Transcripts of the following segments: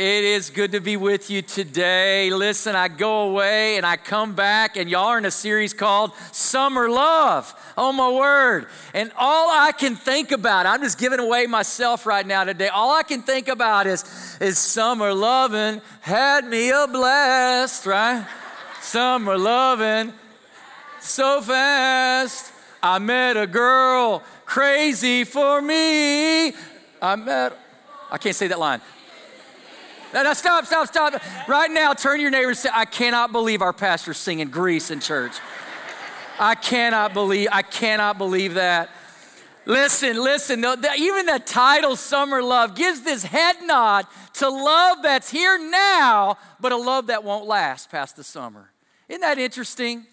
It is good to be with you today. Listen, I go away and I come back, and y'all are in a series called Summer Love. Oh, my word. And all I can think about, I'm just giving away myself right now today. All I can think about is, is summer loving had me a blast, right? summer loving so fast. I met a girl crazy for me. I met, I can't say that line. No, no, stop, stop, stop. Right now, turn to your neighbor and say, I cannot believe our pastor's singing Grease in church. I cannot believe, I cannot believe that. Listen, listen, even the title Summer Love gives this head nod to love that's here now, but a love that won't last past the summer. Isn't that interesting?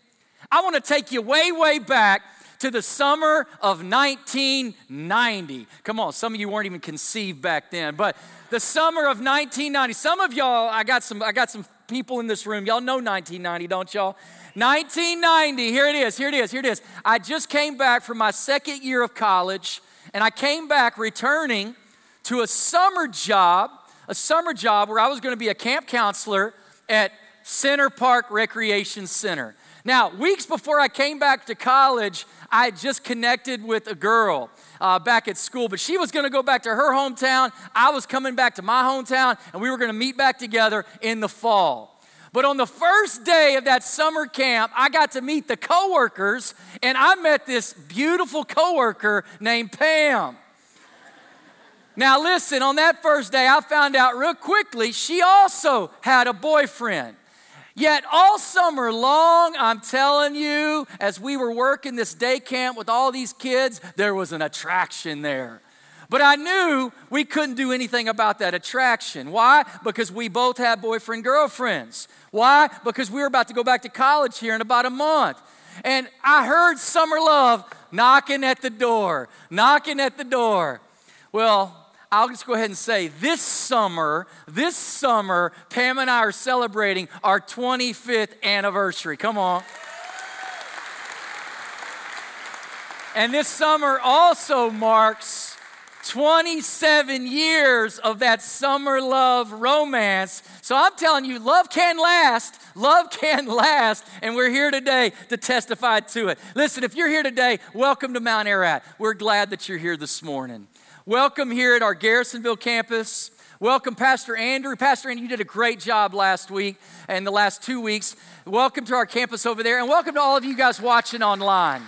I want to take you way, way back to the summer of 1990. Come on, some of you weren't even conceived back then, but the summer of 1990. Some of y'all, I got some, I got some people in this room. Y'all know 1990, don't y'all? 1990. Here it is. Here it is. Here it is. I just came back from my second year of college, and I came back returning to a summer job, a summer job where I was going to be a camp counselor at Center Park Recreation Center. Now, weeks before I came back to college, I had just connected with a girl uh, back at school, but she was going to go back to her hometown. I was coming back to my hometown, and we were going to meet back together in the fall. But on the first day of that summer camp, I got to meet the coworkers, and I met this beautiful coworker named Pam. Now, listen, on that first day, I found out real quickly she also had a boyfriend. Yet, all summer long, I'm telling you, as we were working this day camp with all these kids, there was an attraction there. But I knew we couldn't do anything about that attraction. Why? Because we both had boyfriend girlfriends. Why? Because we were about to go back to college here in about a month. And I heard summer love knocking at the door, knocking at the door. Well, I'll just go ahead and say this summer, this summer, Pam and I are celebrating our 25th anniversary. Come on. And this summer also marks 27 years of that summer love romance. So I'm telling you, love can last. Love can last. And we're here today to testify to it. Listen, if you're here today, welcome to Mount Ararat. We're glad that you're here this morning. Welcome here at our Garrisonville campus. Welcome, Pastor Andrew. Pastor Andrew, you did a great job last week and the last two weeks. Welcome to our campus over there, and welcome to all of you guys watching online.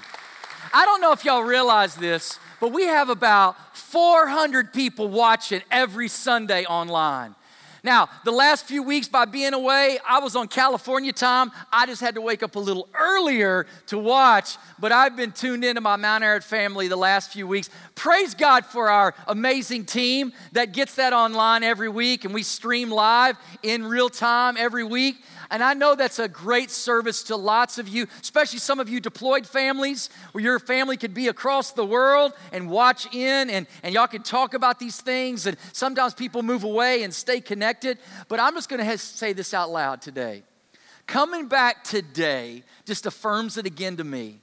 I don't know if y'all realize this, but we have about 400 people watching every Sunday online. Now, the last few weeks by being away, I was on California time. I just had to wake up a little earlier to watch, but I've been tuned into my Mount Ararat family the last few weeks. Praise God for our amazing team that gets that online every week and we stream live in real time every week. And I know that's a great service to lots of you, especially some of you deployed families where your family could be across the world and watch in and, and y'all can talk about these things. And sometimes people move away and stay connected. But I'm just going to say this out loud today. Coming back today just affirms it again to me.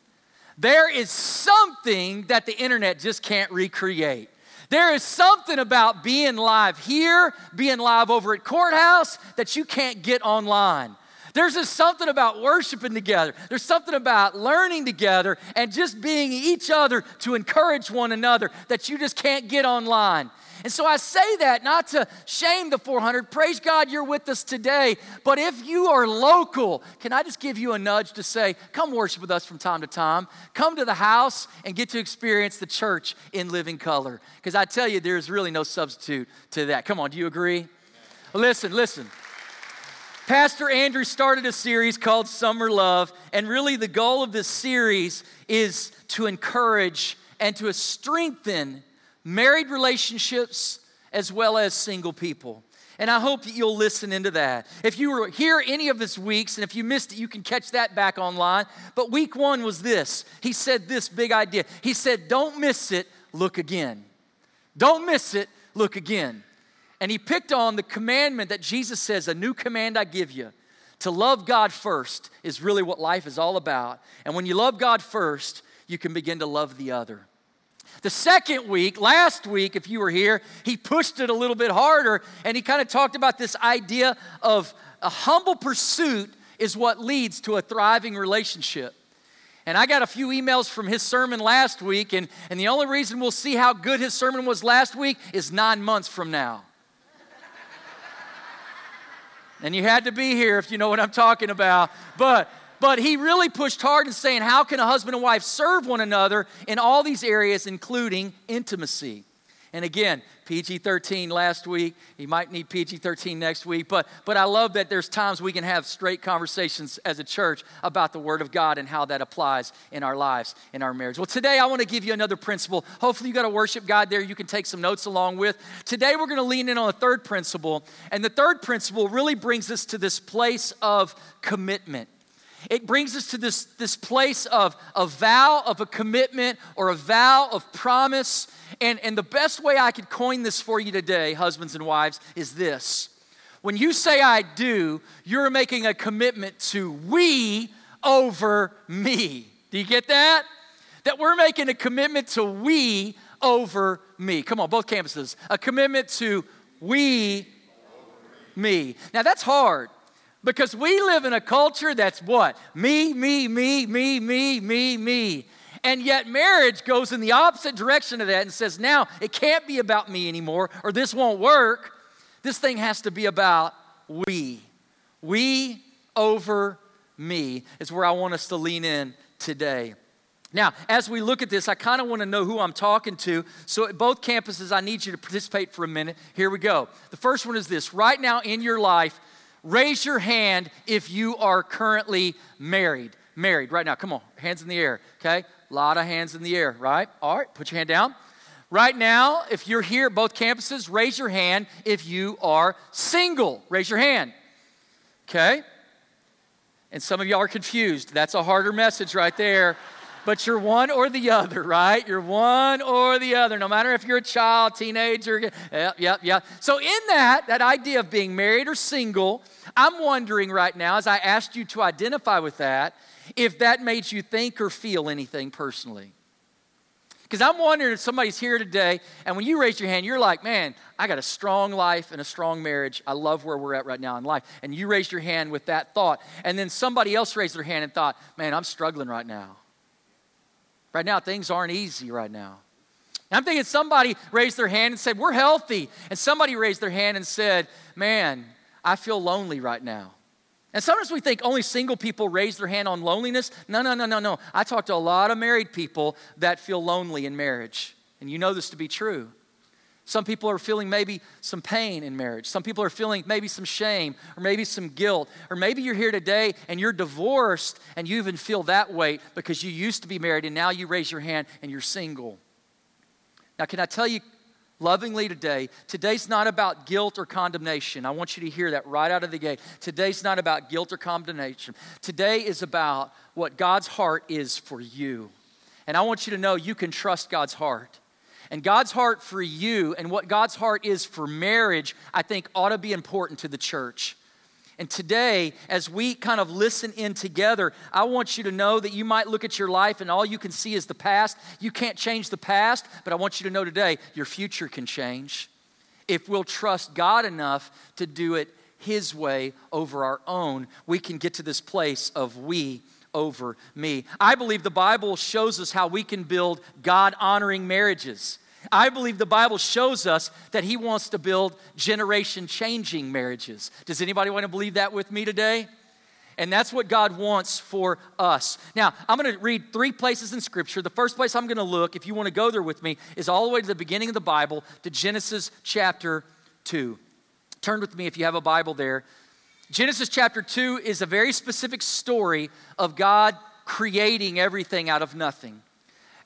There is something that the internet just can't recreate. There is something about being live here, being live over at Courthouse that you can't get online. There's just something about worshiping together. There's something about learning together and just being each other to encourage one another that you just can't get online. And so I say that not to shame the 400. Praise God you're with us today. But if you are local, can I just give you a nudge to say, come worship with us from time to time? Come to the house and get to experience the church in living color. Because I tell you, there's really no substitute to that. Come on, do you agree? Listen, listen. Pastor Andrew started a series called Summer Love, and really the goal of this series is to encourage and to strengthen married relationships as well as single people. And I hope that you'll listen into that. If you were here any of his weeks, and if you missed it, you can catch that back online. But week one was this. He said this big idea. He said, Don't miss it, look again. Don't miss it, look again. And he picked on the commandment that Jesus says, A new command I give you. To love God first is really what life is all about. And when you love God first, you can begin to love the other. The second week, last week, if you were here, he pushed it a little bit harder and he kind of talked about this idea of a humble pursuit is what leads to a thriving relationship. And I got a few emails from his sermon last week, and, and the only reason we'll see how good his sermon was last week is nine months from now. and you had to be here if you know what I'm talking about. But but he really pushed hard in saying, How can a husband and wife serve one another in all these areas, including intimacy? And again, PG 13 last week. He might need PG 13 next week. But, but I love that there's times we can have straight conversations as a church about the Word of God and how that applies in our lives, in our marriage. Well, today I want to give you another principle. Hopefully, you got to worship God there. You can take some notes along with. Today, we're going to lean in on a third principle. And the third principle really brings us to this place of commitment. It brings us to this, this place of a vow of a commitment or a vow of promise. And, and the best way I could coin this for you today, husbands and wives, is this. When you say I do, you're making a commitment to we over me. Do you get that? That we're making a commitment to we over me. Come on, both campuses. A commitment to we, me. Now that's hard because we live in a culture that's what? Me, me, me, me, me, me, me. And yet, marriage goes in the opposite direction of that and says, now it can't be about me anymore, or this won't work. This thing has to be about we. We over me is where I want us to lean in today. Now, as we look at this, I kind of want to know who I'm talking to. So, at both campuses, I need you to participate for a minute. Here we go. The first one is this right now in your life, Raise your hand if you are currently married. Married right now. Come on, hands in the air, okay? A lot of hands in the air, right? All right, put your hand down. Right now, if you're here at both campuses, raise your hand if you are single. Raise your hand. Okay? And some of y'all are confused. That's a harder message right there but you're one or the other, right? You're one or the other, no matter if you're a child, teenager. Yep, yep, yep. So, in that, that idea of being married or single, I'm wondering right now, as I asked you to identify with that, if that made you think or feel anything personally. Because I'm wondering if somebody's here today, and when you raise your hand, you're like, man, I got a strong life and a strong marriage. I love where we're at right now in life. And you raised your hand with that thought. And then somebody else raised their hand and thought, man, I'm struggling right now. Right now, things aren't easy right now. I'm thinking somebody raised their hand and said, We're healthy. And somebody raised their hand and said, Man, I feel lonely right now. And sometimes we think only single people raise their hand on loneliness. No, no, no, no, no. I talk to a lot of married people that feel lonely in marriage. And you know this to be true. Some people are feeling maybe some pain in marriage. Some people are feeling maybe some shame or maybe some guilt. Or maybe you're here today and you're divorced and you even feel that weight because you used to be married and now you raise your hand and you're single. Now, can I tell you lovingly today, today's not about guilt or condemnation. I want you to hear that right out of the gate. Today's not about guilt or condemnation. Today is about what God's heart is for you. And I want you to know you can trust God's heart. And God's heart for you and what God's heart is for marriage, I think ought to be important to the church. And today, as we kind of listen in together, I want you to know that you might look at your life and all you can see is the past. You can't change the past, but I want you to know today your future can change if we'll trust God enough to do it His way over our own. We can get to this place of we over me. I believe the Bible shows us how we can build God honoring marriages. I believe the Bible shows us that He wants to build generation changing marriages. Does anybody want to believe that with me today? And that's what God wants for us. Now, I'm going to read three places in Scripture. The first place I'm going to look, if you want to go there with me, is all the way to the beginning of the Bible, to Genesis chapter 2. Turn with me if you have a Bible there Genesis chapter 2 is a very specific story of God creating everything out of nothing.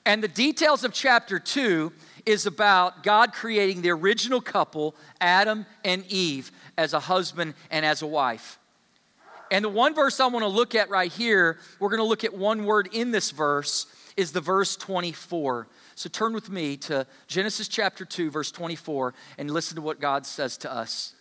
And the details of chapter 2 is about God creating the original couple, Adam and Eve, as a husband and as a wife. And the one verse I want to look at right here, we're going to look at one word in this verse, is the verse 24. So turn with me to Genesis chapter 2, verse 24, and listen to what God says to us.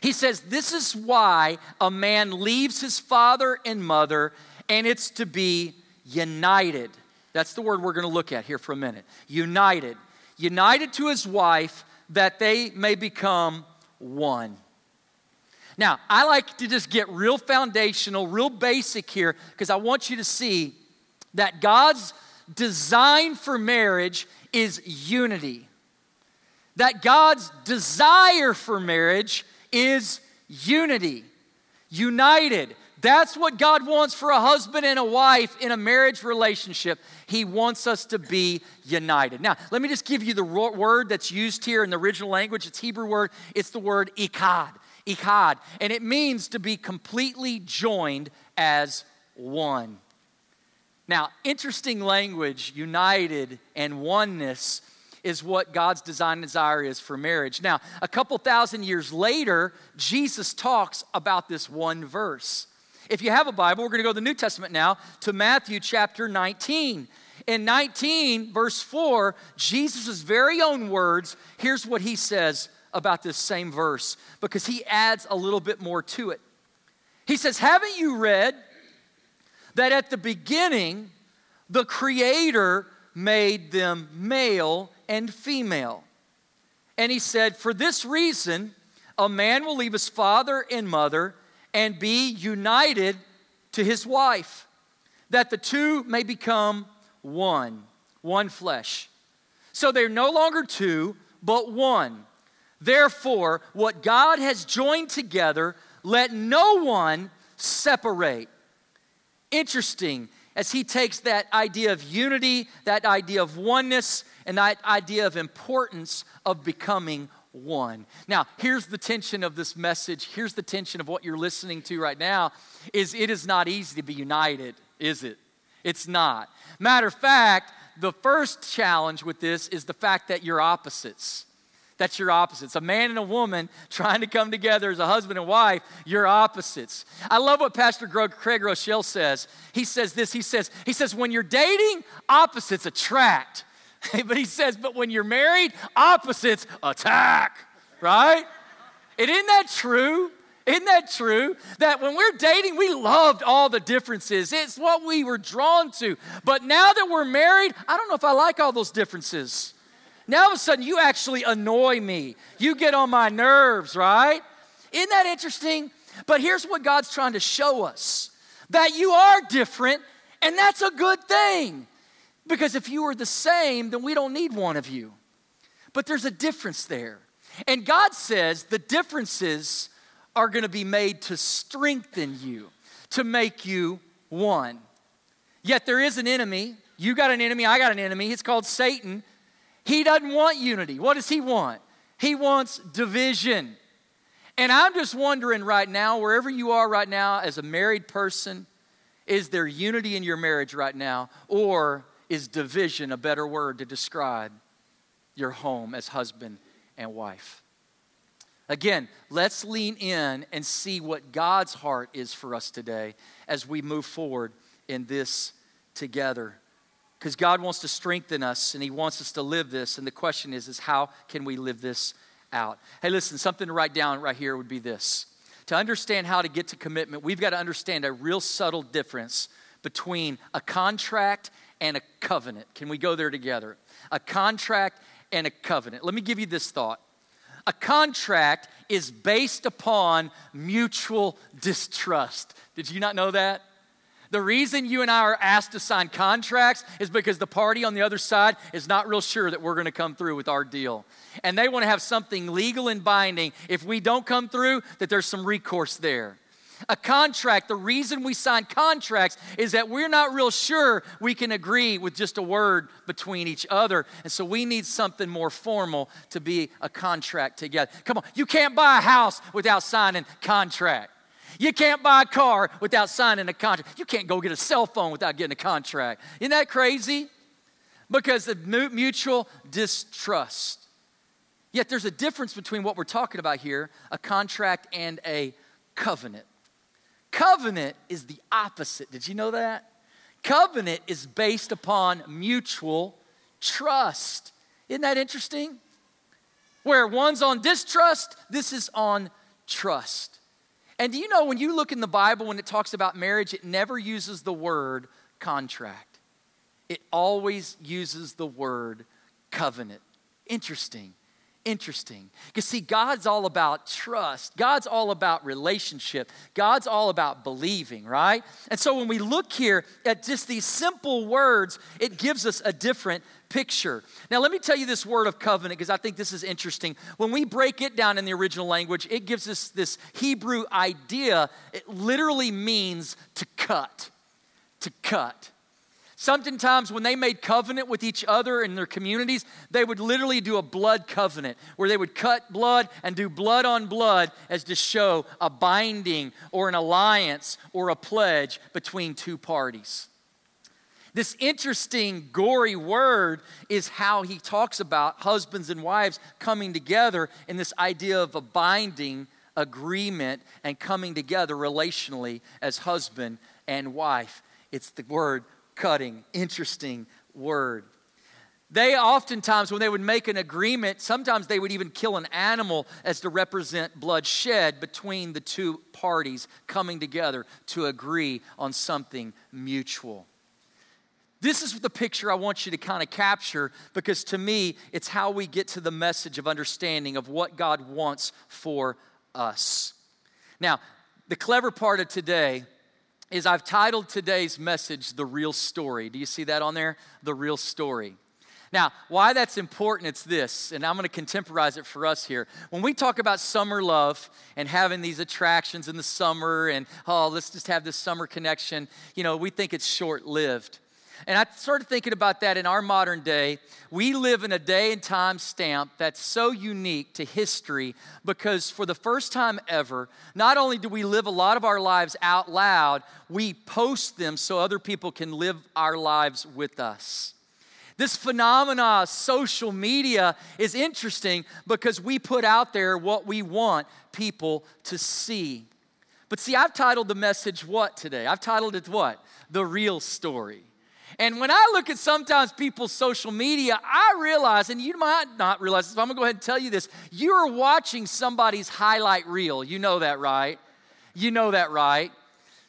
He says, This is why a man leaves his father and mother, and it's to be united. That's the word we're going to look at here for a minute. United. United to his wife that they may become one. Now, I like to just get real foundational, real basic here, because I want you to see that God's design for marriage is unity. That God's desire for marriage is unity. United. That's what God wants for a husband and a wife in a marriage relationship. He wants us to be united. Now, let me just give you the word that's used here in the original language. It's Hebrew word. It's the word echad. Echad. And it means to be completely joined as one. Now, interesting language, united and oneness is what God's design and desire is for marriage. Now, a couple thousand years later, Jesus talks about this one verse. If you have a Bible, we're going to go to the New Testament now to Matthew chapter 19. In 19, verse 4, Jesus' very own words, here's what he says about this same verse because he adds a little bit more to it. He says, Haven't you read that at the beginning the Creator made them male and female? And he said, For this reason, a man will leave his father and mother and be united to his wife, that the two may become one, one flesh. So they're no longer two, but one. Therefore, what God has joined together, let no one separate. Interesting, as he takes that idea of unity, that idea of oneness, and that idea of importance of becoming one. Now, here's the tension of this message. Here's the tension of what you're listening to right now is it is not easy to be united, is it? It's not. Matter of fact, the first challenge with this is the fact that you're opposites. That's your opposites. A man and a woman trying to come together as a husband and wife, you're opposites. I love what Pastor Craig Groeschel says. He says this, he says, he says, when you're dating, opposites attract. but he says, but when you're married, opposites attack, right? And isn't that true? Isn't that true? That when we're dating, we loved all the differences. It's what we were drawn to. But now that we're married, I don't know if I like all those differences. Now all of a sudden, you actually annoy me. You get on my nerves, right? Isn't that interesting? But here's what God's trying to show us that you are different, and that's a good thing. Because if you are the same, then we don't need one of you. But there's a difference there. And God says the differences are going to be made to strengthen you, to make you one. Yet there is an enemy. You got an enemy, I got an enemy. It's called Satan. He doesn't want unity. What does he want? He wants division. And I'm just wondering right now, wherever you are right now as a married person, is there unity in your marriage right now? Or is division a better word to describe your home as husband and wife? Again, let's lean in and see what God's heart is for us today as we move forward in this together. Because God wants to strengthen us and He wants us to live this. And the question is, is how can we live this out? Hey, listen, something to write down right here would be this. To understand how to get to commitment, we've got to understand a real subtle difference between a contract and a covenant. Can we go there together? A contract and a covenant. Let me give you this thought. A contract is based upon mutual distrust. Did you not know that? The reason you and I are asked to sign contracts is because the party on the other side is not real sure that we're going to come through with our deal. And they want to have something legal and binding. If we don't come through, that there's some recourse there. A contract, the reason we sign contracts is that we're not real sure we can agree with just a word between each other. And so we need something more formal to be a contract together. Come on, you can't buy a house without signing contract. You can't buy a car without signing a contract. You can't go get a cell phone without getting a contract. Isn't that crazy? Because of mutual distrust. Yet there's a difference between what we're talking about here a contract and a covenant. Covenant is the opposite. Did you know that? Covenant is based upon mutual trust. Isn't that interesting? Where one's on distrust, this is on trust. And do you know when you look in the Bible, when it talks about marriage, it never uses the word contract. it always uses the word covenant. Interesting. Interesting. Because, see, God's all about trust. God's all about relationship. God's all about believing, right? And so when we look here at just these simple words, it gives us a different picture. Now, let me tell you this word of covenant because I think this is interesting. When we break it down in the original language, it gives us this Hebrew idea. It literally means to cut, to cut. Sometimes when they made covenant with each other in their communities, they would literally do a blood covenant where they would cut blood and do blood on blood as to show a binding or an alliance or a pledge between two parties. This interesting, gory word is how he talks about husbands and wives coming together in this idea of a binding agreement and coming together relationally as husband and wife. It's the word cutting, interesting word. They oftentimes, when they would make an agreement, sometimes they would even kill an animal as to represent bloodshed between the two parties coming together to agree on something mutual. This is the picture I want you to kind of capture because to me, it's how we get to the message of understanding of what God wants for us. Now, the clever part of today is I've titled today's message The Real Story. Do you see that on there? The Real Story. Now, why that's important, it's this, and I'm gonna contemporize it for us here. When we talk about summer love and having these attractions in the summer and, oh, let's just have this summer connection, you know, we think it's short lived. And I started thinking about that in our modern day. We live in a day and time stamp that's so unique to history because for the first time ever, not only do we live a lot of our lives out loud, we post them so other people can live our lives with us. This phenomena, social media, is interesting because we put out there what we want people to see. But see, I've titled the message what today? I've titled it what? The real story. And when I look at sometimes people's social media, I realize, and you might not realize this, but I'm gonna go ahead and tell you this. You're watching somebody's highlight reel. You know that, right? You know that, right?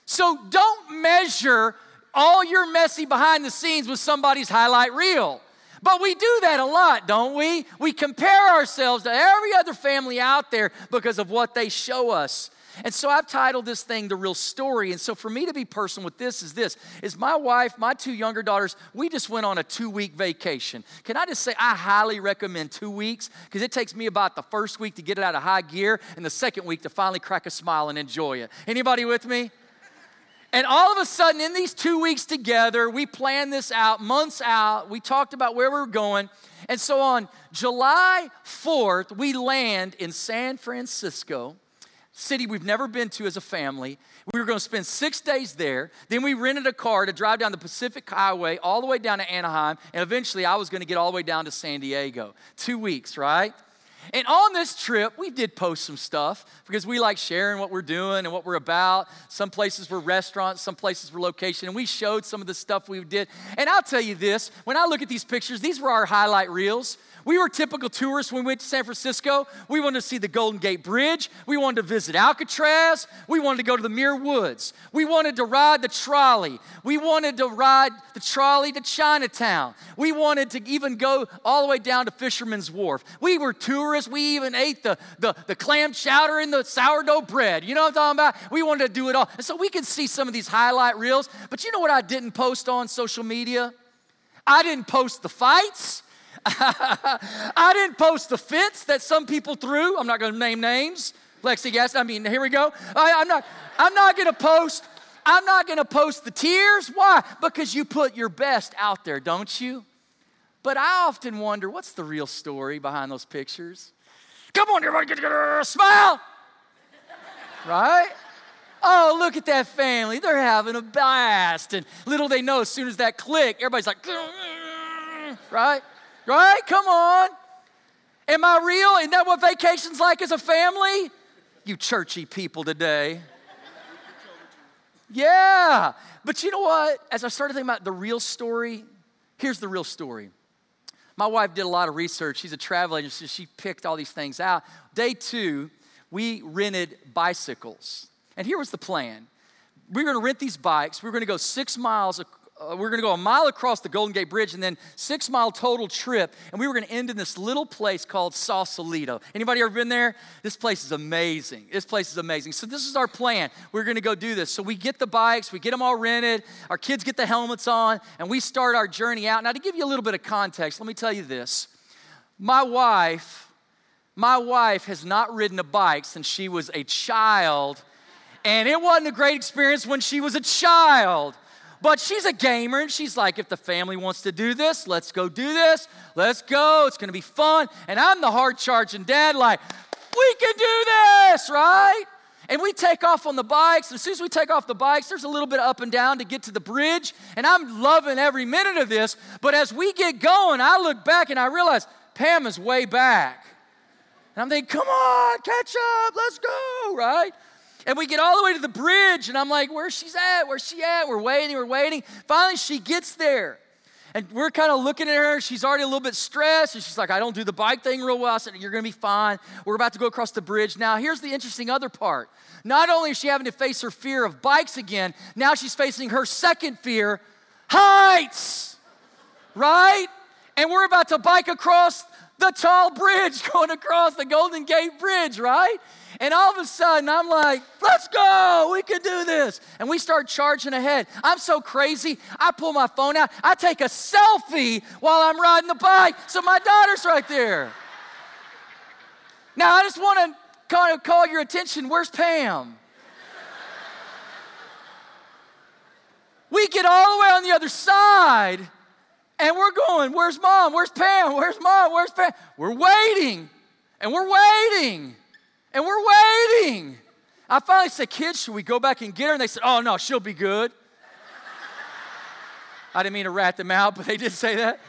So don't measure all your messy behind the scenes with somebody's highlight reel. But we do that a lot, don't we? We compare ourselves to every other family out there because of what they show us. And so I've titled this thing The Real Story. And so for me to be personal with this is this is my wife, my two younger daughters, we just went on a two-week vacation. Can I just say I highly recommend two weeks because it takes me about the first week to get it out of high gear and the second week to finally crack a smile and enjoy it. Anybody with me? And all of a sudden, in these two weeks together, we planned this out months out. We talked about where we were going. And so on July 4th, we land in San Francisco city we've never been to as a family. We were going to spend six days there. Then we rented a car to drive down the Pacific Highway all the way down to Anaheim. And eventually I was going to get all the way down to San Diego. Two weeks, right? And on this trip, we did post some stuff because we like sharing what we're doing and what we're about. Some places were restaurants, some places were location, and we showed some of the stuff we did. And I'll tell you this when I look at these pictures, these were our highlight reels. We were typical tourists when we went to San Francisco. We wanted to see the Golden Gate Bridge. We wanted to visit Alcatraz. We wanted to go to the Muir Woods. We wanted to ride the trolley. We wanted to ride the trolley to Chinatown. We wanted to even go all the way down to Fisherman's Wharf. We were tourists. We even ate the, the, the clam chowder and the sourdough bread. You know what I'm talking about? We wanted to do it all. And so we can see some of these highlight reels. But you know what I didn't post on social media? I didn't post the fights. I didn't post the fits that some people threw. I'm not going to name names. Lexi, yes, I mean, here we go. I, I'm not, I'm not going to post, I'm not going to post the tears. Why? Because you put your best out there, don't you? But I often wonder, what's the real story behind those pictures? Come on, everybody, get together, smile. right? Oh, look at that family. They're having a blast. And little they know, as soon as that click, everybody's like, right? Right? Come on. Am I real? Isn't that what vacation's like as a family? You churchy people today. Yeah. But you know what? As I started thinking about the real story, here's the real story. My wife did a lot of research. She's a travel agent, so she picked all these things out. Day two, we rented bicycles. And here was the plan we were going to rent these bikes. We were going to go six miles uh, we were going to go a mile across the Golden Gate Bridge and then six mile total trip. And we were going to end in this little place called Sausalito. Anybody ever been there? This place is amazing. This place is amazing. So this is our plan. We're going to go do this. So we get the bikes, we get them all rented, our kids get the helmets on, and we start our journey out. Now to give you a little bit of context, let me tell you this. My wife, my wife has not ridden a bike since she was a child. And it wasn't a great experience when she was a child. But she's a gamer and she's like, if the family wants to do this, let's go do this. Let's go. It's going to be fun. And I'm the hard charging dad, like, we can do this, right? And we take off on the bikes. As soon as we take off the bikes, there's a little bit up and down to get to the bridge. And I'm loving every minute of this. But as we get going, I look back and I realize Pam is way back. And I'm thinking, come on, catch up, let's go, right? And we get all the way to the bridge, and I'm like, where's she's at? Where's she at? We're waiting, we're waiting. Finally, she gets there. And we're kind of looking at her. She's already a little bit stressed. And she's like, I don't do the bike thing real well. I said, You're going to be fine. We're about to go across the bridge. Now, here's the interesting other part. Not only is she having to face her fear of bikes again, now she's facing her second fear heights, right? And we're about to bike across the tall bridge going across the Golden Gate Bridge, right? And all of a sudden, I'm like, let's go, we can do this. And we start charging ahead. I'm so crazy, I pull my phone out, I take a selfie while I'm riding the bike, so my daughter's right there. Now, I just want to kind of call your attention where's Pam? we get all the way on the other side, and we're going, Where's mom? Where's Pam? Where's mom? Where's Pam? We're waiting, and we're waiting. And we're waiting. I finally said, Kids, should we go back and get her? And they said, Oh, no, she'll be good. I didn't mean to rat them out, but they did say that.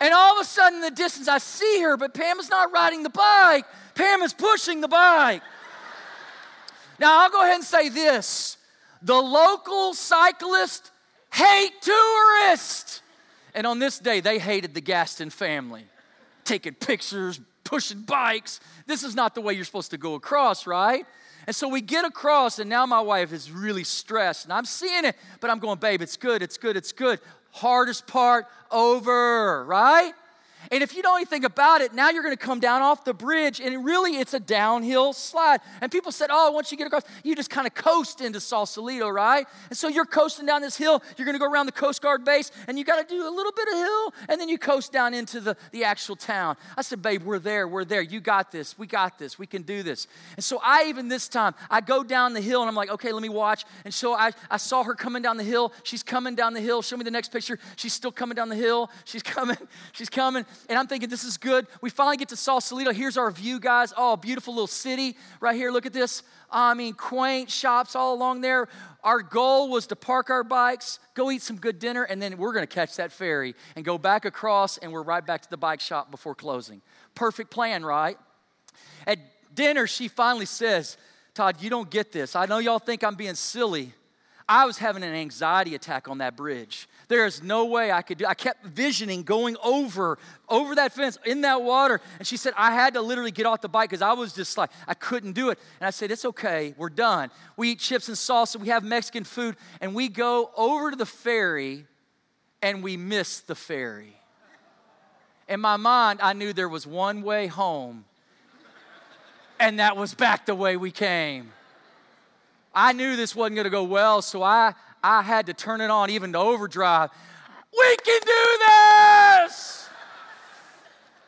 And all of a sudden, in the distance, I see her, but Pam is not riding the bike. Pam is pushing the bike. Now, I'll go ahead and say this the local cyclists hate tourists. And on this day, they hated the Gaston family, taking pictures, pushing bikes. This is not the way you're supposed to go across, right? And so we get across, and now my wife is really stressed, and I'm seeing it, but I'm going, babe, it's good, it's good, it's good. Hardest part over, right? And if you know anything about it, now you're going to come down off the bridge, and really it's a downhill slide. And people said, oh, once you get across, you just kind of coast into Sausalito, right? And so you're coasting down this hill. You're going to go around the Coast Guard base, and you got to do a little bit of hill, and then you coast down into the, the actual town. I said, babe, we're there, we're there. You got this, we got this, we can do this. And so I, even this time, I go down the hill, and I'm like, okay, let me watch. And so I, I saw her coming down the hill. She's coming down the hill. Show me the next picture. She's still coming down the hill. She's coming, she's coming and I'm thinking, this is good. We finally get to Sausalito. Here's our view, guys. Oh, beautiful little city right here. Look at this. I mean, quaint shops all along there. Our goal was to park our bikes, go eat some good dinner, and then we're going to catch that ferry and go back across, and we're right back to the bike shop before closing. Perfect plan, right? At dinner, she finally says, Todd, you don't get this. I know y'all think I'm being silly. I was having an anxiety attack on that bridge. There is no way I could do. I kept visioning going over over that fence in that water, and she said I had to literally get off the bike because I was just like I couldn't do it. And I said it's okay, we're done. We eat chips and salsa, we have Mexican food, and we go over to the ferry, and we miss the ferry. In my mind, I knew there was one way home, and that was back the way we came. I knew this wasn't going to go well, so I, I had to turn it on even to overdrive. We can do this!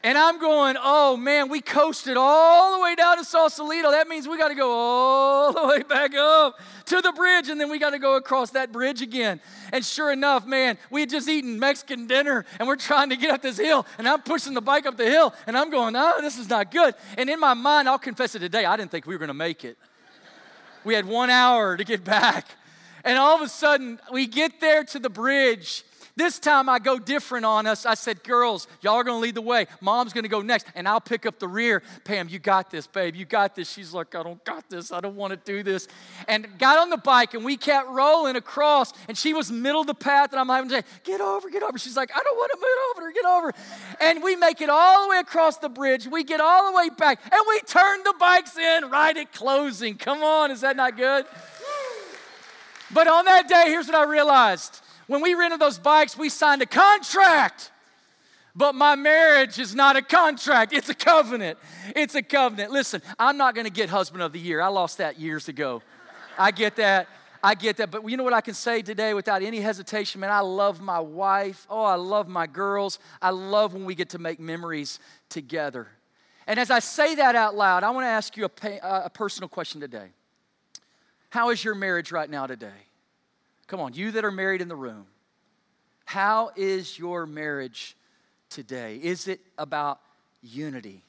And I'm going, oh man, we coasted all the way down to Sausalito. That means we got to go all the way back up to the bridge, and then we got to go across that bridge again. And sure enough, man, we had just eaten Mexican dinner, and we're trying to get up this hill, and I'm pushing the bike up the hill, and I'm going, oh, this is not good. And in my mind, I'll confess it today, I didn't think we were going to make it. We had one hour to get back. And all of a sudden, we get there to the bridge. This time I go different on us. I said, Girls, y'all are gonna lead the way. Mom's gonna go next, and I'll pick up the rear. Pam, you got this, babe. You got this. She's like, I don't got this. I don't wanna do this. And got on the bike, and we kept rolling across, and she was middle of the path, and I'm having to say, Get over, get over. She's like, I don't wanna move over, get over. And we make it all the way across the bridge. We get all the way back, and we turn the bikes in right at closing. Come on, is that not good? But on that day, here's what I realized When we rented those bikes, we signed a contract. But my marriage is not a contract, it's a covenant. It's a covenant. Listen, I'm not gonna get husband of the year. I lost that years ago. I get that. I get that. But you know what I can say today without any hesitation? Man, I love my wife. Oh, I love my girls. I love when we get to make memories together. And as I say that out loud, I wanna ask you a, uh, a personal question today. How is your marriage right now today? Come on, you that are married in the room. How is your marriage today? Is it about unity?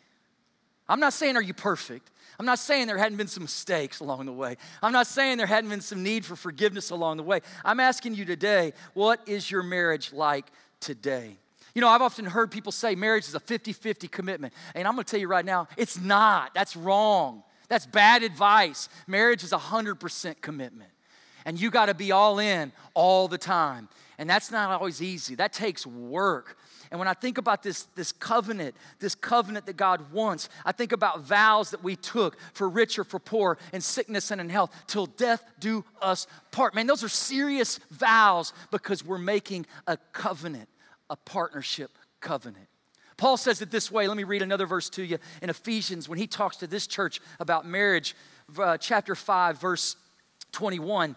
I'm not saying, are you perfect? I'm not saying there hadn't been some mistakes along the way. I'm not saying there hadn't been some need for forgiveness along the way. I'm asking you today, what is your marriage like today? You know, I've often heard people say marriage is a 50 50 commitment. And I'm gonna tell you right now, it's not. That's wrong. That's bad advice. Marriage is a 100% commitment. And you gotta be all in all the time. And that's not always easy, that takes work. And when I think about this, this covenant, this covenant that God wants, I think about vows that we took for rich or for poor, in sickness and in health, till death do us part. Man, those are serious vows because we're making a covenant, a partnership covenant. Paul says it this way. Let me read another verse to you in Ephesians when he talks to this church about marriage, uh, chapter 5, verse 21.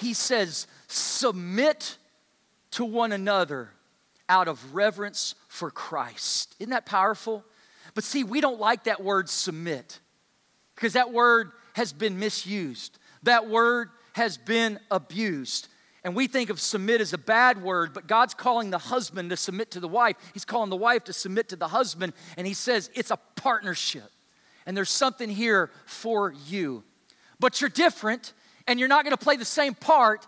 He says, Submit to one another out of reverence for Christ. Isn't that powerful? But see, we don't like that word submit because that word has been misused. That word has been abused. And we think of submit as a bad word, but God's calling the husband to submit to the wife. He's calling the wife to submit to the husband, and He says it's a partnership. And there's something here for you. But you're different, and you're not gonna play the same part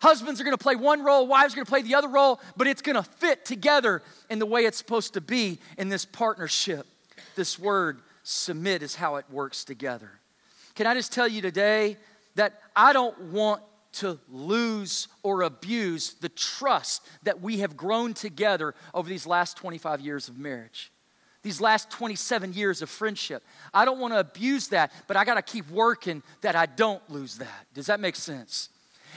Husbands are gonna play one role, wives are gonna play the other role, but it's gonna fit together in the way it's supposed to be in this partnership. This word, submit, is how it works together. Can I just tell you today that I don't want to lose or abuse the trust that we have grown together over these last 25 years of marriage, these last 27 years of friendship. I don't want to abuse that, but I got to keep working that I don't lose that. Does that make sense?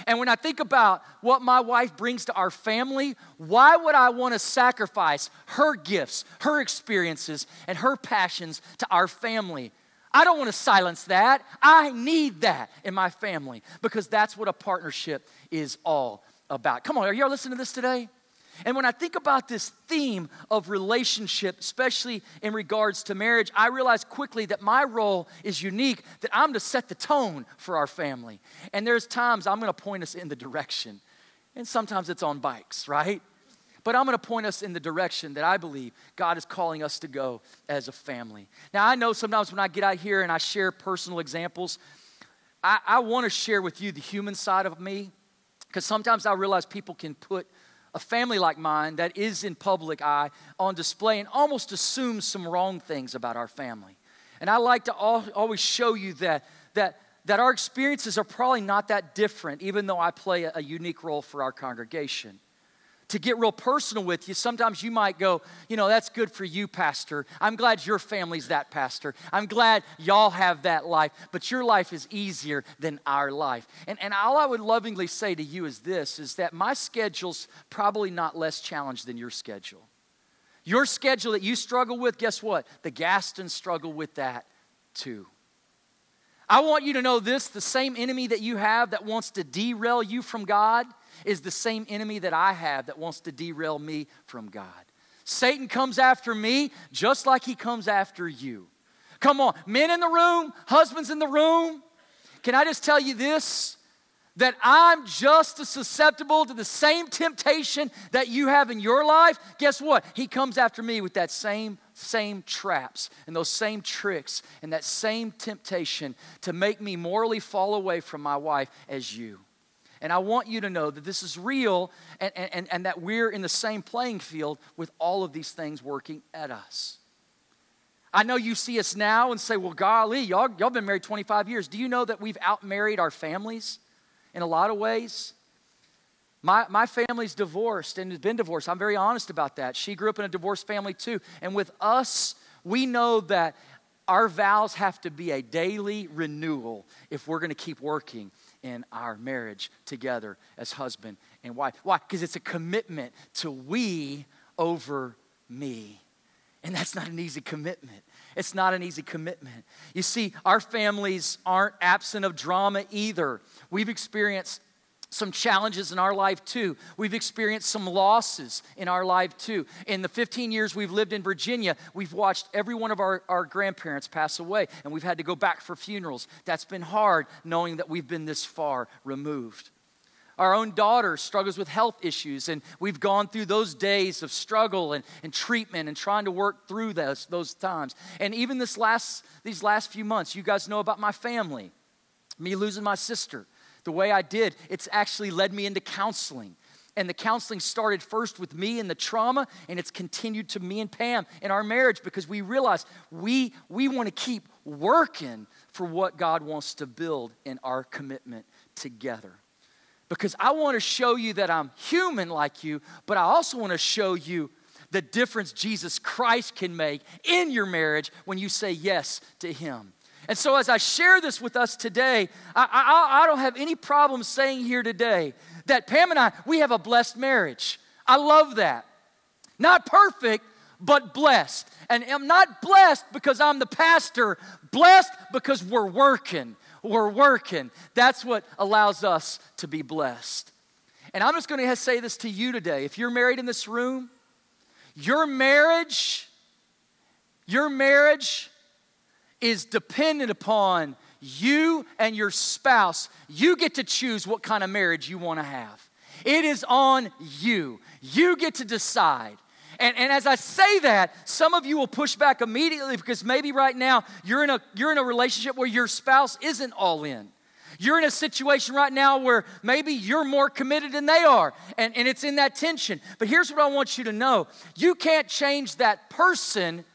And when I think about what my wife brings to our family, why would I want to sacrifice her gifts, her experiences, and her passions to our family? I don't want to silence that. I need that in my family because that's what a partnership is all about. Come on, are y'all listening to this today? And when I think about this theme of relationship, especially in regards to marriage, I realize quickly that my role is unique, that I'm to set the tone for our family. And there's times I'm gonna point us in the direction. And sometimes it's on bikes, right? But I'm gonna point us in the direction that I believe God is calling us to go as a family. Now, I know sometimes when I get out here and I share personal examples, I, I wanna share with you the human side of me, because sometimes I realize people can put a family like mine that is in public eye on display and almost assumes some wrong things about our family. And I like to always show you that, that, that our experiences are probably not that different, even though I play a, a unique role for our congregation to get real personal with you, sometimes you might go, you know, that's good for you, Pastor. I'm glad your family's that, Pastor. I'm glad y'all have that life, but your life is easier than our life. And, and all I would lovingly say to you is this is that my schedule's probably not less challenged than your schedule. Your schedule that you struggle with, guess what? The Gastons struggle with that too. I want you to know this the same enemy that you have that wants to derail you from God is the same enemy that I have that wants to derail me from God. Satan comes after me just like he comes after you. Come on, men in the room, husbands in the room. Can I just tell you this? That I'm just as susceptible to the same temptation that you have in your life. Guess what? He comes after me with that same same traps and those same tricks and that same temptation to make me morally fall away from my wife as you. And I want you to know that this is real and, and, and that we're in the same playing field with all of these things working at us. I know you see us now and say, well, golly, y'all, y'all been married 25 years. Do you know that we've outmarried our families in a lot of ways? My, my family's divorced and has been divorced. I'm very honest about that. She grew up in a divorced family too. And with us, we know that our vows have to be a daily renewal if we're going to keep working in our marriage together as husband and wife. Why? Because it's a commitment to we over me. And that's not an easy commitment. It's not an easy commitment. You see, our families aren't absent of drama either. We've experienced some challenges in our life too. We've experienced some losses in our life too. In the 15 years we've lived in Virginia, we've watched every one of our, our grandparents pass away, and we've had to go back for funerals. That's been hard knowing that we've been this far removed. Our own daughter struggles with health issues, and we've gone through those days of struggle and, and treatment and trying to work through those, those times. And even this last, these last few months, you guys know about my family, me losing my sister. The way I did, it's actually led me into counseling. And the counseling started first with me and the trauma, and it's continued to me and Pam in our marriage because we realize we, we want to keep working for what God wants to build in our commitment together. Because I want to show you that I'm human like you, but I also want to show you the difference Jesus Christ can make in your marriage when you say yes to Him. And so, as I share this with us today, I, I, I, don't have any problem saying here today that Pam and I, we have a blessed marriage. I love that. Not perfect, but blessed. And I'm not blessed because I'm the pastor, blessed because we're working. We're working. That's what allows us to be blessed. And I'm just going to say this to you today. If you're married in this room, your marriage, your marriage is dependent upon you and your spouse. You get to choose what kind of marriage you want to have. It is on you. You get to decide. And, and as I say that, some of you will push back immediately because maybe right now you're in a, you're in a relationship where your spouse isn't all in. You're in a situation right now where maybe you're more committed than they are, and, and it's in that tension. But here's what I want you to know you can't change that person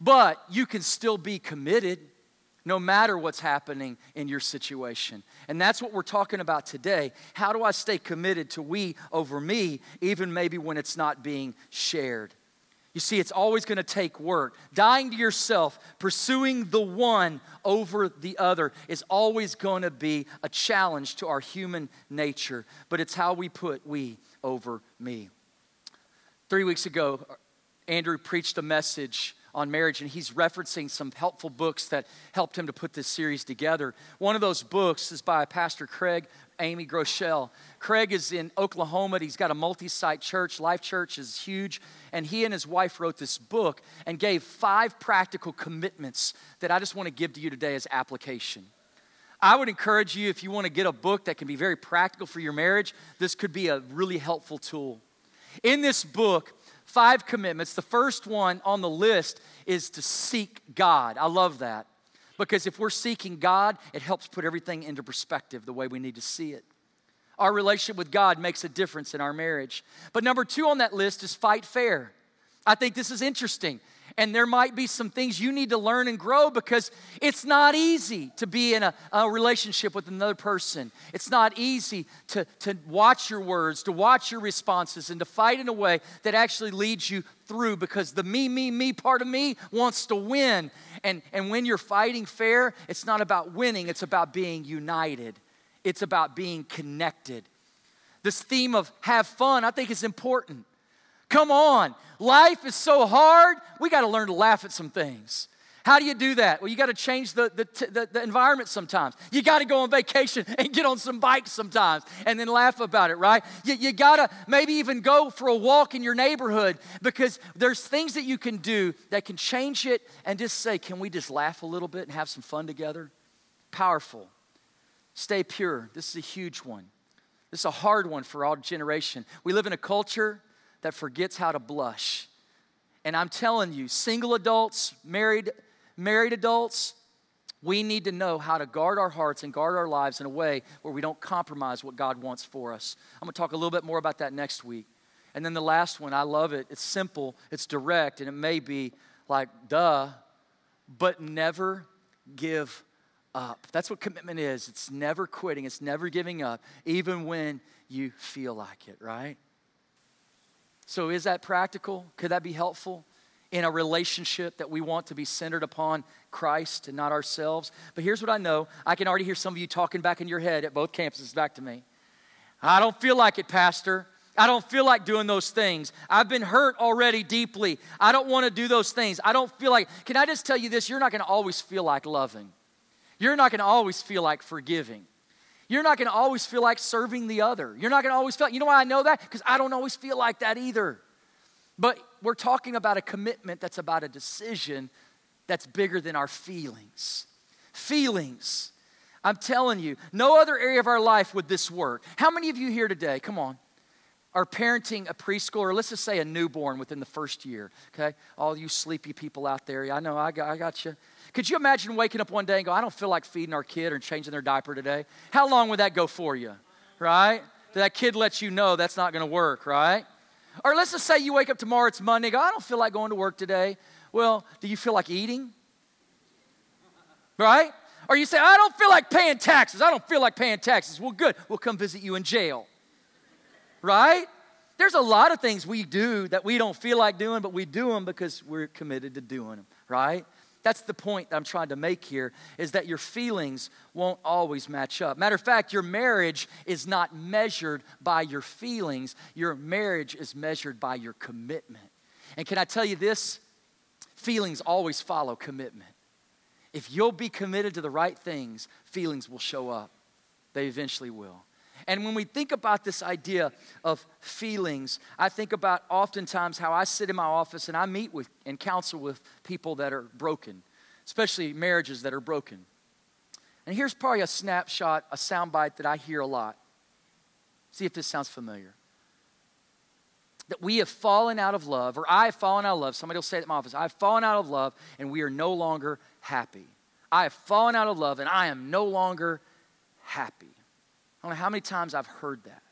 but you can still be committed no matter what's happening in your situation. And that's what we're talking about today. How do I stay committed to we over me, even maybe when it's not being shared? You see, it's always going to take work. Dying to yourself, pursuing the one over the other, is always going to be a challenge to our human nature, but it's how we put we over me. Three weeks ago, Andrew preached a message on marriage, and he's referencing some helpful books that helped him to put this series together. One of those books is by Pastor Craig Amy Groeschel. Craig is in Oklahoma. He's got a multi site church. Life Church is huge. And he and his wife wrote this book and gave five practical commitments that I just want to give to you today as application. I would encourage you, if you want to get a book that can be very practical for your marriage, this could be a really helpful tool. In this book, five commitments. The first one on the list is to seek God. I love that because if we're seeking God, it helps put everything into perspective the way we need to see it. Our relationship with God makes a difference in our marriage. But number two on that list is fight fair. I think this is interesting and there might be some things you need to learn and grow because it's not easy to be in a, a, relationship with another person. It's not easy to, to watch your words, to watch your responses, and to fight in a way that actually leads you through because the me, me, me part of me wants to win. And, and when you're fighting fair, it's not about winning, it's about being united, it's about being connected. This theme of have fun, I think, is important. Come on. Life is so hard, we got to learn to laugh at some things. How do you do that? Well, you got to change the, the, the, the, environment sometimes. You got to go on vacation and get on some bikes sometimes and then laugh about it, right? You, you got to maybe even go for a walk in your neighborhood because there's things that you can do that can change it and just say, can we just laugh a little bit and have some fun together? Powerful. Stay pure. This is a huge one. This is a hard one for our generation. We live in a culture that forgets how to blush. And I'm telling you, single adults, married, married adults, we need to know how to guard our hearts and guard our lives in a way where we don't compromise what God wants for us. I'm going to talk a little bit more about that next week. And then the last one, I love it. It's simple, it's direct, and it may be like, duh, but never give up. That's what commitment is. It's never quitting, it's never giving up, even when you feel like it, right? So, is that practical? Could that be helpful? in a relationship that we want to be centered upon Christ and not ourselves. But here's what I know I can already hear some of you talking back in your head at both campuses back to me. I don't feel like it, Pastor. I don't feel like doing those things. I've been hurt already deeply. I don't want to do those things. I don't feel like, can I just tell you this? You're not going to always feel like loving. You're not going to always feel like forgiving. You're not going to always feel like serving the other. You're not going to always feel, you know why I know that? Because I don't always feel like that either. But we're talking about a commitment that's about a decision that's bigger than our feelings. Feelings. I'm telling you, no other area of our life would this work. How many of you here today, come on, are parenting a preschooler, let's just say a newborn within the first year, okay? All you sleepy people out there, I know, I got, I got you. Could you imagine waking up one day and go, I don't feel like feeding our kid or changing their diaper today? How long would that go for you, right? That kid let you know that's not gonna work, right? Or let's just say you wake up tomorrow, it's Monday, go, I don't feel like going to work today. Well, do you feel like eating? Right? Or you say, I don't feel like paying taxes. I don't feel like paying taxes. Well, good. We'll come visit you in jail. Right? There's a lot of things we do that we don't feel like doing, but we do them because we're committed to doing them, right? That's the point that I'm trying to make here is that your feelings won't always match up. Matter of fact, your marriage is not measured by your feelings, your marriage is measured by your commitment. And can I tell you this? Feelings always follow commitment. If you'll be committed to the right things, feelings will show up. They eventually will. And when we think about this idea of feelings, I think about oftentimes how I sit in my office and I meet with and counsel with people that are broken, especially marriages that are broken. And here's probably a snapshot, a soundbite that I hear a lot. See if this sounds familiar. That we have fallen out of love, or I have fallen out of love. Somebody will say it in my office I've fallen out of love, and we are no longer happy. I have fallen out of love, and I am no longer happy. I don't know how many times I've heard that.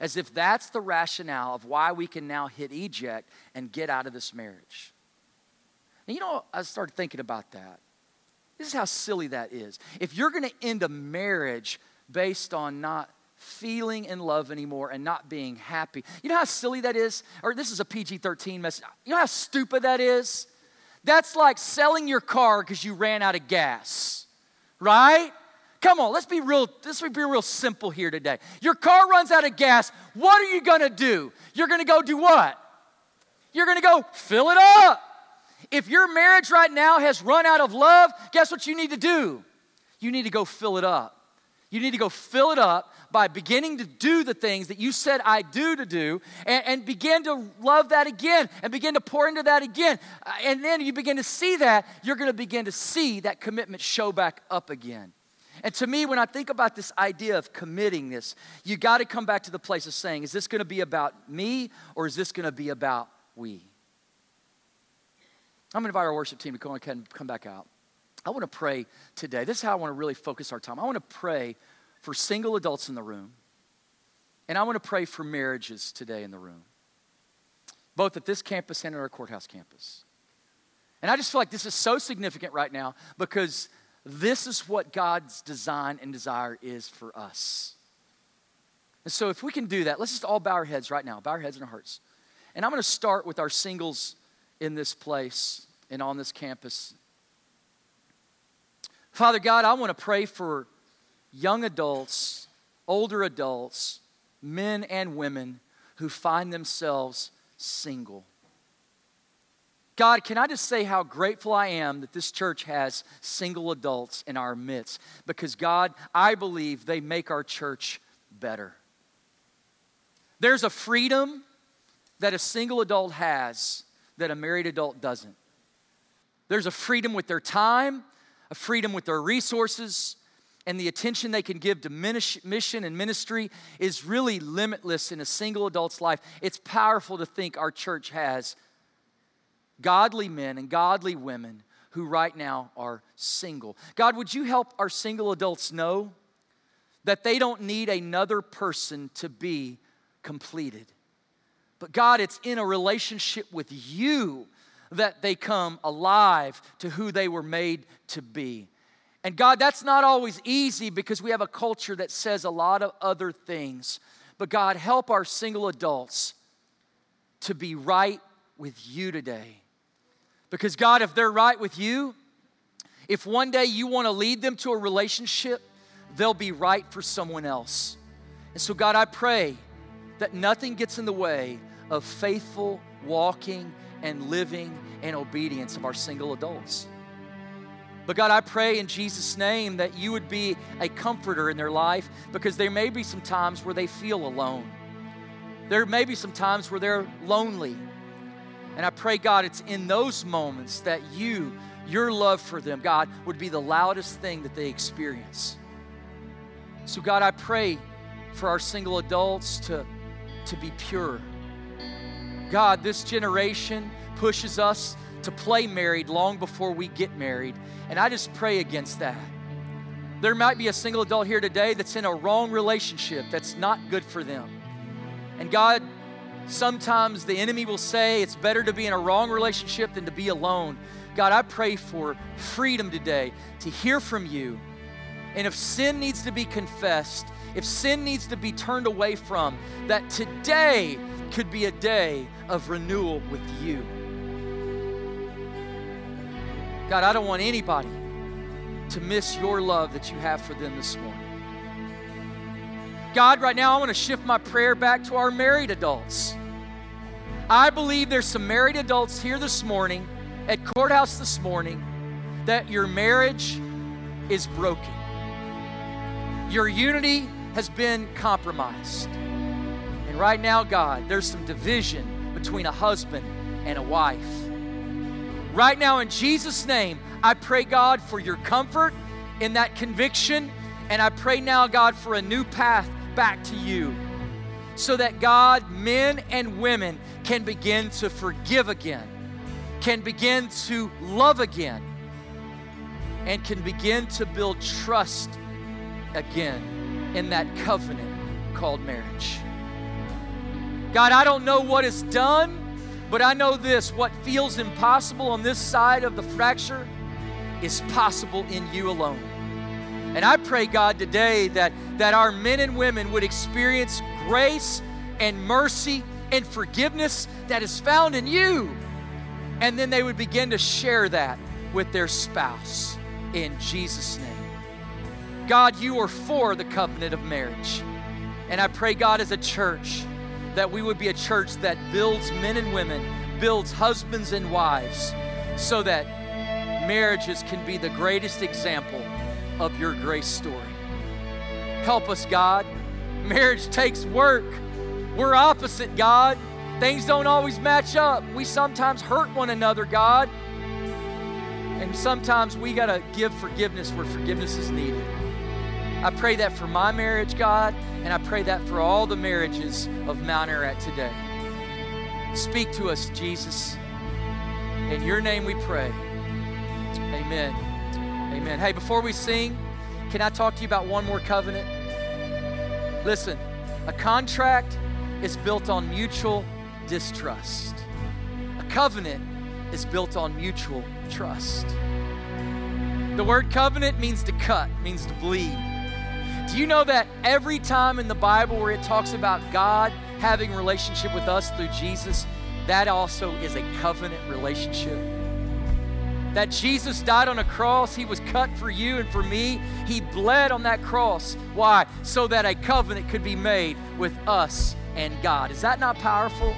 As if that's the rationale of why we can now hit eject and get out of this marriage. And you know, I started thinking about that. This is how silly that is. If you're going to end a marriage based on not feeling in love anymore and not being happy, you know how silly that is? Or this is a PG 13 message. You know how stupid that is? That's like selling your car because you ran out of gas, right? Come on, let's be real, let's be real simple here today. Your car runs out of gas. What are you gonna do? You're gonna go do what? You're gonna go fill it up. If your marriage right now has run out of love, guess what you need to do? You need to go fill it up. You need to go fill it up by beginning to do the things that you said I do to do and, and, begin to love that again and begin to pour into that again. Uh, and then you begin to see that, you're going to begin to see that commitment show back up again. And to me, when I think about this idea of committing this, you got to come back to the place of saying, is this going to be about me or is this going to be about we? I'm going to invite our worship team to come, come back out. I want to pray today. This is how I want to really focus our time. I want to pray for single adults in the room, and I want to pray for marriages today in the room, both at this campus and at our courthouse campus. And I just feel like this is so significant right now because this is what God's design and desire is for us. And so, if we can do that, let's just all bow our heads right now, bow our heads and our hearts. And I'm going to start with our singles in this place and on this campus. Father God, I want to pray for young adults, older adults, men and women who find themselves single. God, can I just say how grateful I am that this church has single adults in our midst? Because, God, I believe they make our church better. There's a freedom that a single adult has that a married adult doesn't. There's a freedom with their time, a freedom with their resources, and the attention they can give to mission and ministry is really limitless in a single adult's life. It's powerful to think our church has godly men and godly women who right now are single. God, would you help our single adults know that they don't need another person to be completed? But God, it's in a relationship with you that they come alive to who they were made to be. And God, that's not always easy because we have a culture that says a lot of other things. But God, help our single adults to be right with you today. Because, God, if they're right with you, if one day you want to lead them to a relationship, they'll be right for someone else. And so, God, I pray that nothing gets in the way of faithful walking and living and obedience of our single adults. But God, I pray in Jesus' name that you would be a comforter in their life because there may be some times where they feel alone. There may be some times where they're lonely. And I pray, God, it's in those moments that you, your love for them, God, would be the loudest thing that they experience. So, God, I pray for our single adults to, to be pure. God, this generation pushes us to play married long before we get married. And I just pray against that. There might be a single adult here today that's in a wrong relationship that's not good for them. And God, sometimes the enemy will say it's better to be in a wrong relationship than to be alone. God, I pray for freedom today to hear from you. And if sin needs to be confessed, if sin needs to be turned away from, that today could be a day of renewal with you. God, I don't want anybody to miss your love that you have for them this morning. God, right now I want to shift my prayer back to our married adults. I believe there's some married adults here this morning at courthouse this morning that your marriage is broken. Your unity has been compromised. And right now, God, there's some division between a husband and a wife. Right now, in Jesus' name, I pray, God, for your comfort in that conviction. And I pray now, God, for a new path back to you. So that, God, men and women can begin to forgive again, can begin to love again, and can begin to build trust again in that covenant called marriage. God, I don't know what is done but I know this what feels impossible on this side of the fracture is possible in you alone. And I pray, God, today that, that our men and women would experience grace and mercy and forgiveness that is found in you. And then they would begin to share that with their spouse in Jesus' name. God, you are for the covenant of marriage. And I pray, God, as a church, that we would be a church that builds men and women, builds husbands and wives, so that marriages can be the greatest example of your grace story. Help us, God. Marriage takes work. We're opposite, God. Things don't always match up. We sometimes hurt one another, God. And sometimes we got to give forgiveness where forgiveness is needed. I pray that for my marriage, God, and I pray that for all the marriages of Mount Ararat today. Speak to us, Jesus. In your name we pray. Amen. Amen. Hey, before we sing, can I talk to you about one more covenant? Listen, a contract is built on mutual distrust. A covenant is built on mutual trust. The word covenant means to cut, means to bleed. Do you know that every time in the Bible where it talks about God having relationship with us through Jesus, that also is a covenant relationship? That Jesus died on a cross, He was cut for you and for me. He bled on that cross. Why? So that a covenant could be made with us and God. Is that not powerful?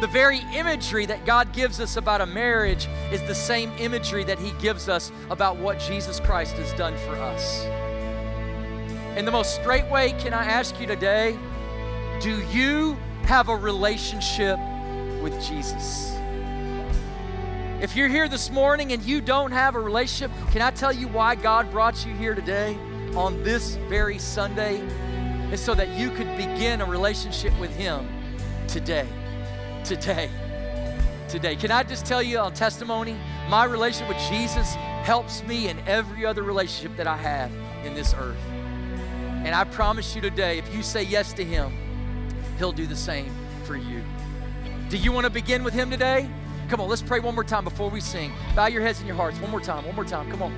The very imagery that God gives us about a marriage is the same imagery that He gives us about what Jesus Christ has done for us. In the most straight way, can I ask you today do you have a relationship with Jesus? If you're here this morning and you don't have a relationship, can I tell you why God brought you here today on this very Sunday? It's so that you could begin a relationship with Him today. Today. Today. Can I just tell you on testimony? My relationship with Jesus helps me in every other relationship that I have in this earth. And I promise you today, if you say yes to Him, He'll do the same for you. Do you want to begin with Him today? Come on, let's pray one more time before we sing. Bow your heads and your hearts. One more time, one more time. Come on.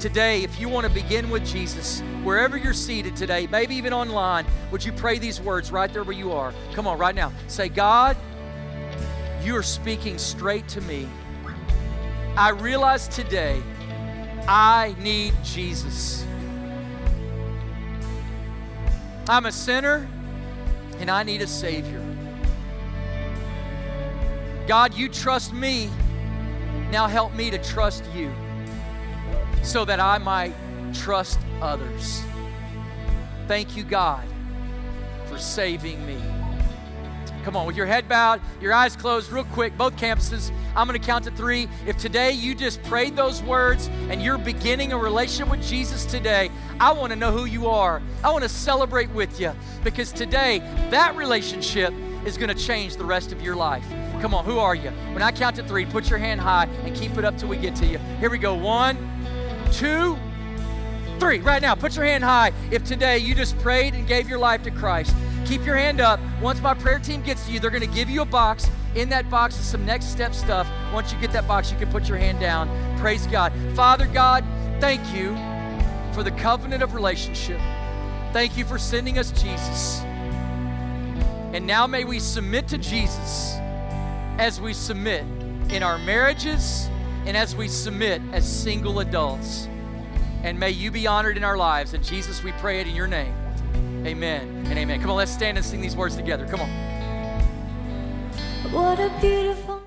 Today, if you want to begin with Jesus, wherever you're seated today, maybe even online, would you pray these words right there where you are? Come on, right now. Say, God, you are speaking straight to me. I realize today I need Jesus. I'm a sinner and I need a Savior. God, you trust me. Now help me to trust you so that I might trust others. Thank you, God, for saving me. Come on, with your head bowed, your eyes closed, real quick, both campuses. I'm going to count to three. If today you just prayed those words and you're beginning a relationship with Jesus today, I want to know who you are. I want to celebrate with you because today that relationship is going to change the rest of your life. Come on, who are you? When I count to three, put your hand high and keep it up till we get to you. Here we go. One, two, three. Right now, put your hand high if today you just prayed and gave your life to Christ. Keep your hand up. Once my prayer team gets to you, they're going to give you a box. In that box is some next step stuff. Once you get that box, you can put your hand down. Praise God. Father God, thank you for the covenant of relationship. Thank you for sending us Jesus. And now may we submit to Jesus as we submit in our marriages and as we submit as single adults. And may you be honored in our lives. And Jesus, we pray it in your name. Amen and amen. Come on, let's stand and sing these words together. Come on. What a beautiful